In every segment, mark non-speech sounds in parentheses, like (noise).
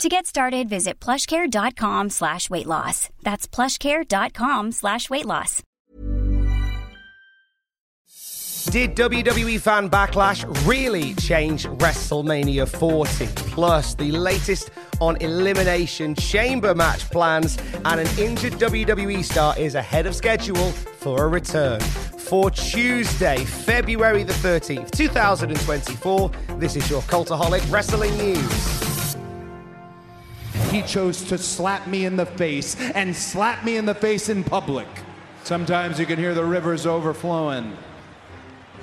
To get started, visit plushcare.com slash weight loss. That's plushcare.com slash weight loss. Did WWE fan backlash really change WrestleMania 40? Plus, the latest on Elimination Chamber match plans, and an injured WWE star is ahead of schedule for a return. For Tuesday, February the 13th, 2024, this is your Cultaholic Wrestling News. He chose to slap me in the face and slap me in the face in public. Sometimes you can hear the rivers overflowing.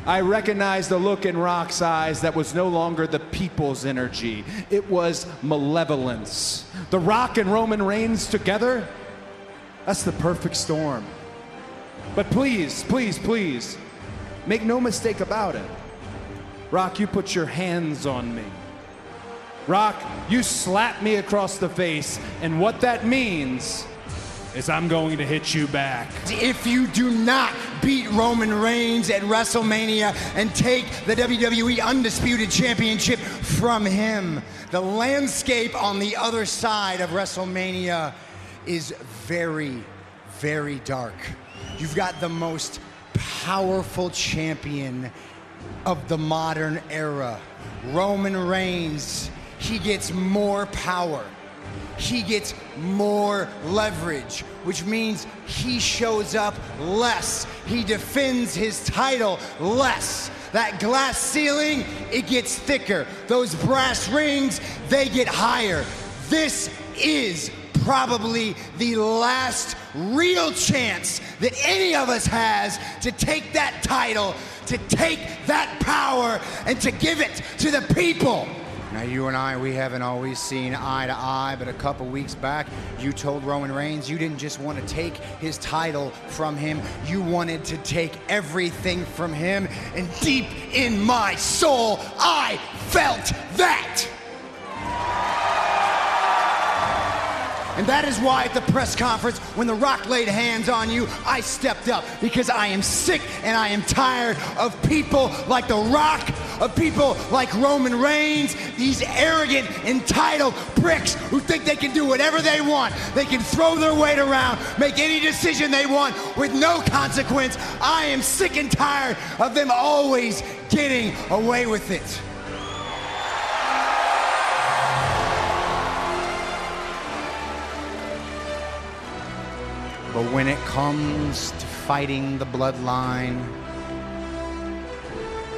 I recognized the look in Rock's eyes that was no longer the people's energy. It was malevolence. The Rock and Roman Reigns together? That's the perfect storm. But please, please, please, make no mistake about it. Rock, you put your hands on me. Rock, you slap me across the face, and what that means is I'm going to hit you back. If you do not beat Roman Reigns at WrestleMania and take the WWE Undisputed Championship from him, the landscape on the other side of WrestleMania is very, very dark. You've got the most powerful champion of the modern era, Roman Reigns. He gets more power he gets more leverage, which means he shows up less. He defends his title less. That glass ceiling, it gets thicker. Those brass rings, they get higher. This is probably the last real chance that any of us has to take that title, to take that power, and to give it to the people. Now, you and I, we haven't always seen eye to eye, but a couple weeks back, you told Roman Reigns you didn't just want to take his title from him, you wanted to take everything from him. And deep in my soul, I felt that. And that is why at the press conference, when The Rock laid hands on you, I stepped up because I am sick and I am tired of people like The Rock, of people like Roman Reigns, these arrogant, entitled pricks who think they can do whatever they want. They can throw their weight around, make any decision they want with no consequence. I am sick and tired of them always getting away with it. But when it comes to fighting the bloodline,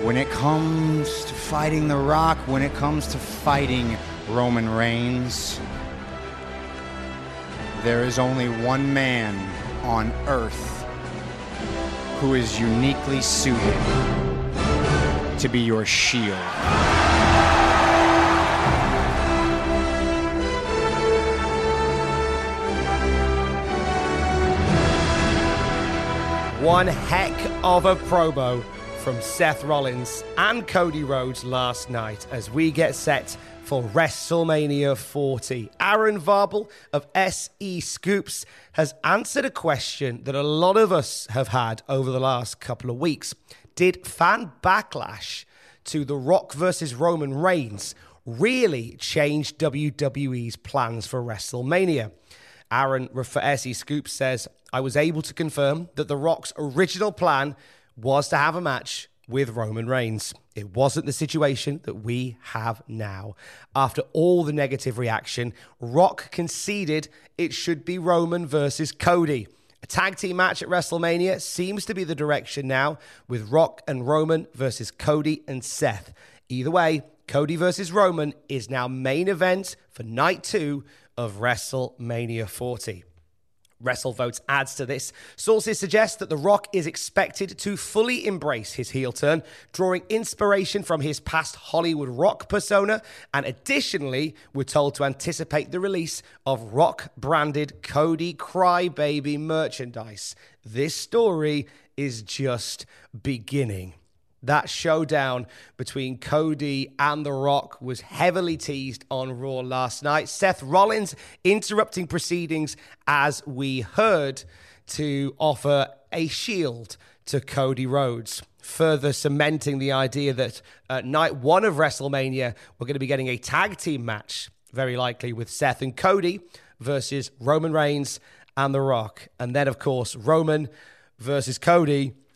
when it comes to fighting The Rock, when it comes to fighting Roman Reigns, there is only one man on earth who is uniquely suited to be your shield. One heck of a promo from Seth Rollins and Cody Rhodes last night as we get set for WrestleMania 40. Aaron Varble of SE Scoops has answered a question that a lot of us have had over the last couple of weeks. Did fan backlash to The Rock versus Roman Reigns really change WWE's plans for WrestleMania? Aaron for SE Scoops says, I was able to confirm that The Rock's original plan was to have a match with Roman Reigns. It wasn't the situation that we have now. After all the negative reaction, Rock conceded it should be Roman versus Cody. A tag team match at WrestleMania seems to be the direction now, with Rock and Roman versus Cody and Seth. Either way, Cody versus Roman is now main event for night two of WrestleMania 40. WrestleVotes adds to this. Sources suggest that The Rock is expected to fully embrace his heel turn, drawing inspiration from his past Hollywood rock persona, and additionally, we're told to anticipate the release of rock branded Cody Crybaby merchandise. This story is just beginning. That showdown between Cody and The Rock was heavily teased on Raw last night. Seth Rollins interrupting proceedings as we heard to offer a shield to Cody Rhodes, further cementing the idea that at night one of WrestleMania, we're going to be getting a tag team match, very likely with Seth and Cody versus Roman Reigns and The Rock. And then, of course, Roman versus Cody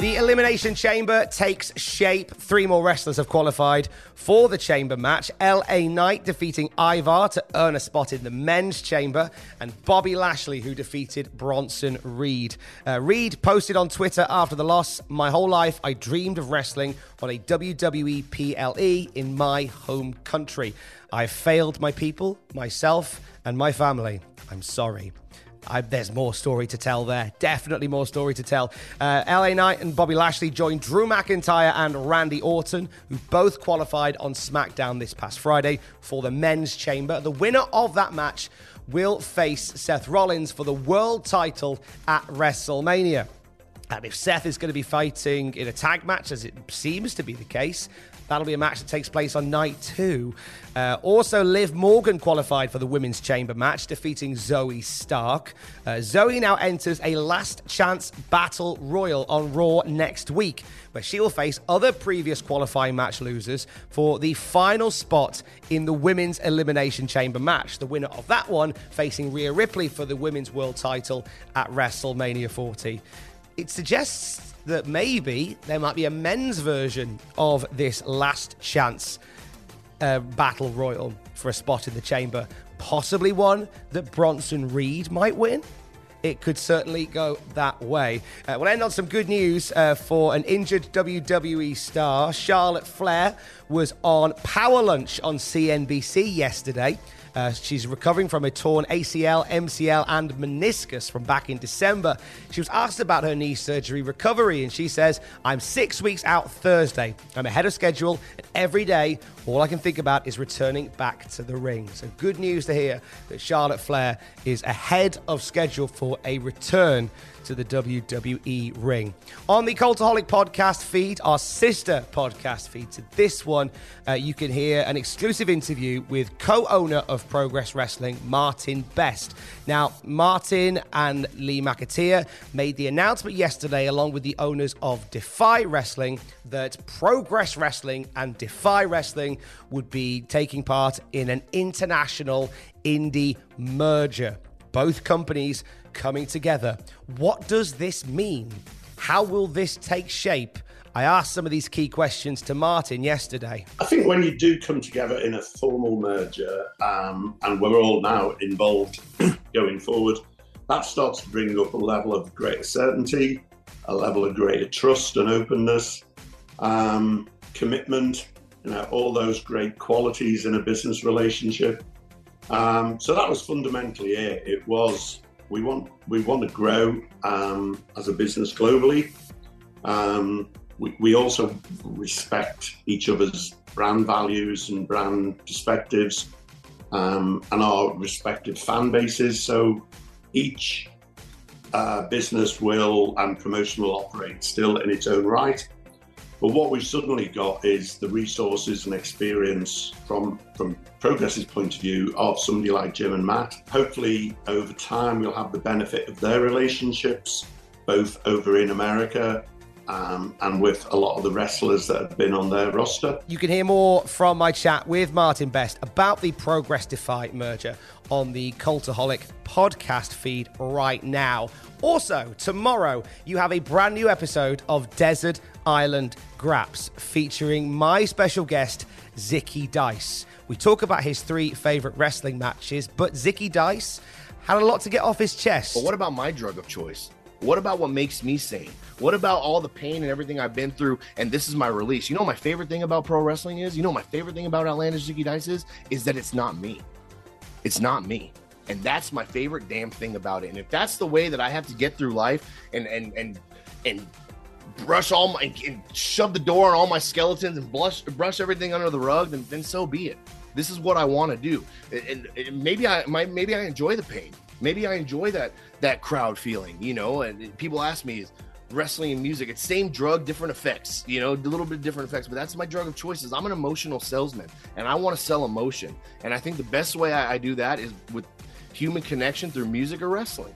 The Elimination Chamber takes shape. Three more wrestlers have qualified for the Chamber match. LA Knight defeating Ivar to earn a spot in the Men's Chamber, and Bobby Lashley, who defeated Bronson Reed. Uh, Reed posted on Twitter after the loss My whole life, I dreamed of wrestling on a WWE PLE in my home country. I've failed my people, myself, and my family. I'm sorry. I, there's more story to tell there. Definitely more story to tell. Uh, LA Knight and Bobby Lashley joined Drew McIntyre and Randy Orton, who both qualified on SmackDown this past Friday for the men's chamber. The winner of that match will face Seth Rollins for the world title at WrestleMania. And if Seth is going to be fighting in a tag match, as it seems to be the case, That'll be a match that takes place on night two. Uh, also, Liv Morgan qualified for the women's chamber match, defeating Zoey Stark. Uh, Zoey now enters a last chance battle royal on Raw next week, where she will face other previous qualifying match losers for the final spot in the women's elimination chamber match. The winner of that one facing Rhea Ripley for the women's world title at WrestleMania 40. It suggests that maybe there might be a men's version of this last chance uh, battle royal for a spot in the chamber. Possibly one that Bronson Reed might win. It could certainly go that way. Uh, we'll end on some good news uh, for an injured WWE star. Charlotte Flair was on Power Lunch on CNBC yesterday. Uh, she's recovering from a torn ACL, MCL, and meniscus from back in December. She was asked about her knee surgery recovery, and she says, I'm six weeks out Thursday. I'm ahead of schedule, and every day, all I can think about is returning back to the ring. So, good news to hear that Charlotte Flair is ahead of schedule for a return to the WWE ring. On the Cultaholic podcast feed, our sister podcast feed to this one, uh, you can hear an exclusive interview with co owner of Progress Wrestling, Martin Best. Now, Martin and Lee McAteer made the announcement yesterday, along with the owners of Defy Wrestling, that Progress Wrestling and Defy Wrestling would be taking part in an international indie merger. Both companies coming together. What does this mean? How will this take shape? I asked some of these key questions to Martin yesterday. I think when you do come together in a formal merger, um, and we're all now involved (clears throat) going forward, that starts to bring up a level of greater certainty, a level of greater trust and openness, um, commitment, you know, all those great qualities in a business relationship. Um, so that was fundamentally it. It was we want we want to grow um, as a business globally. Um, we, we also respect each other's brand values and brand perspectives um, and our respective fan bases. So each uh, business will and promotion will operate still in its own right. But what we've suddenly got is the resources and experience from from Progress's point of view of somebody like Jim and Matt. Hopefully, over time, we'll have the benefit of their relationships, both over in America um, and with a lot of the wrestlers that have been on their roster. You can hear more from my chat with Martin Best about the Progress Defy merger on the Cultaholic podcast feed right now. Also, tomorrow you have a brand new episode of Desert Island Graps featuring my special guest, Zicky Dice. We talk about his three favorite wrestling matches, but Zicky Dice had a lot to get off his chest. But what about my drug of choice? What about what makes me sane? What about all the pain and everything I've been through? And this is my release. You know, my favorite thing about pro wrestling is, you know, my favorite thing about Outlandish Zicky Dice is, is that it's not me. It's not me. And that's my favorite damn thing about it. And if that's the way that I have to get through life and and and and brush all my and shove the door on all my skeletons and blush brush everything under the rug, then then so be it. This is what I want to do. And, and maybe I might maybe I enjoy the pain. Maybe I enjoy that that crowd feeling, you know. And people ask me, wrestling and music. It's same drug, different effects, you know, a little bit different effects, but that's my drug of choices. I'm an emotional salesman and I want to sell emotion. And I think the best way I, I do that is with human connection through music or wrestling.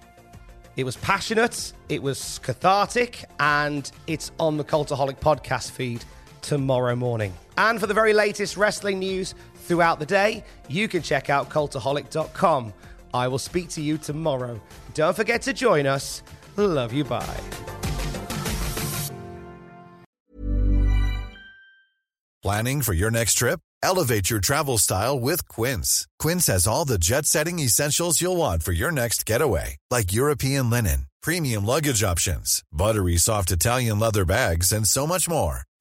It was passionate, it was cathartic, and it's on the Cultaholic podcast feed tomorrow morning. And for the very latest wrestling news throughout the day, you can check out cultaholic.com. I will speak to you tomorrow. Don't forget to join us. Love you. Bye. Planning for your next trip? Elevate your travel style with Quince. Quince has all the jet setting essentials you'll want for your next getaway, like European linen, premium luggage options, buttery soft Italian leather bags, and so much more.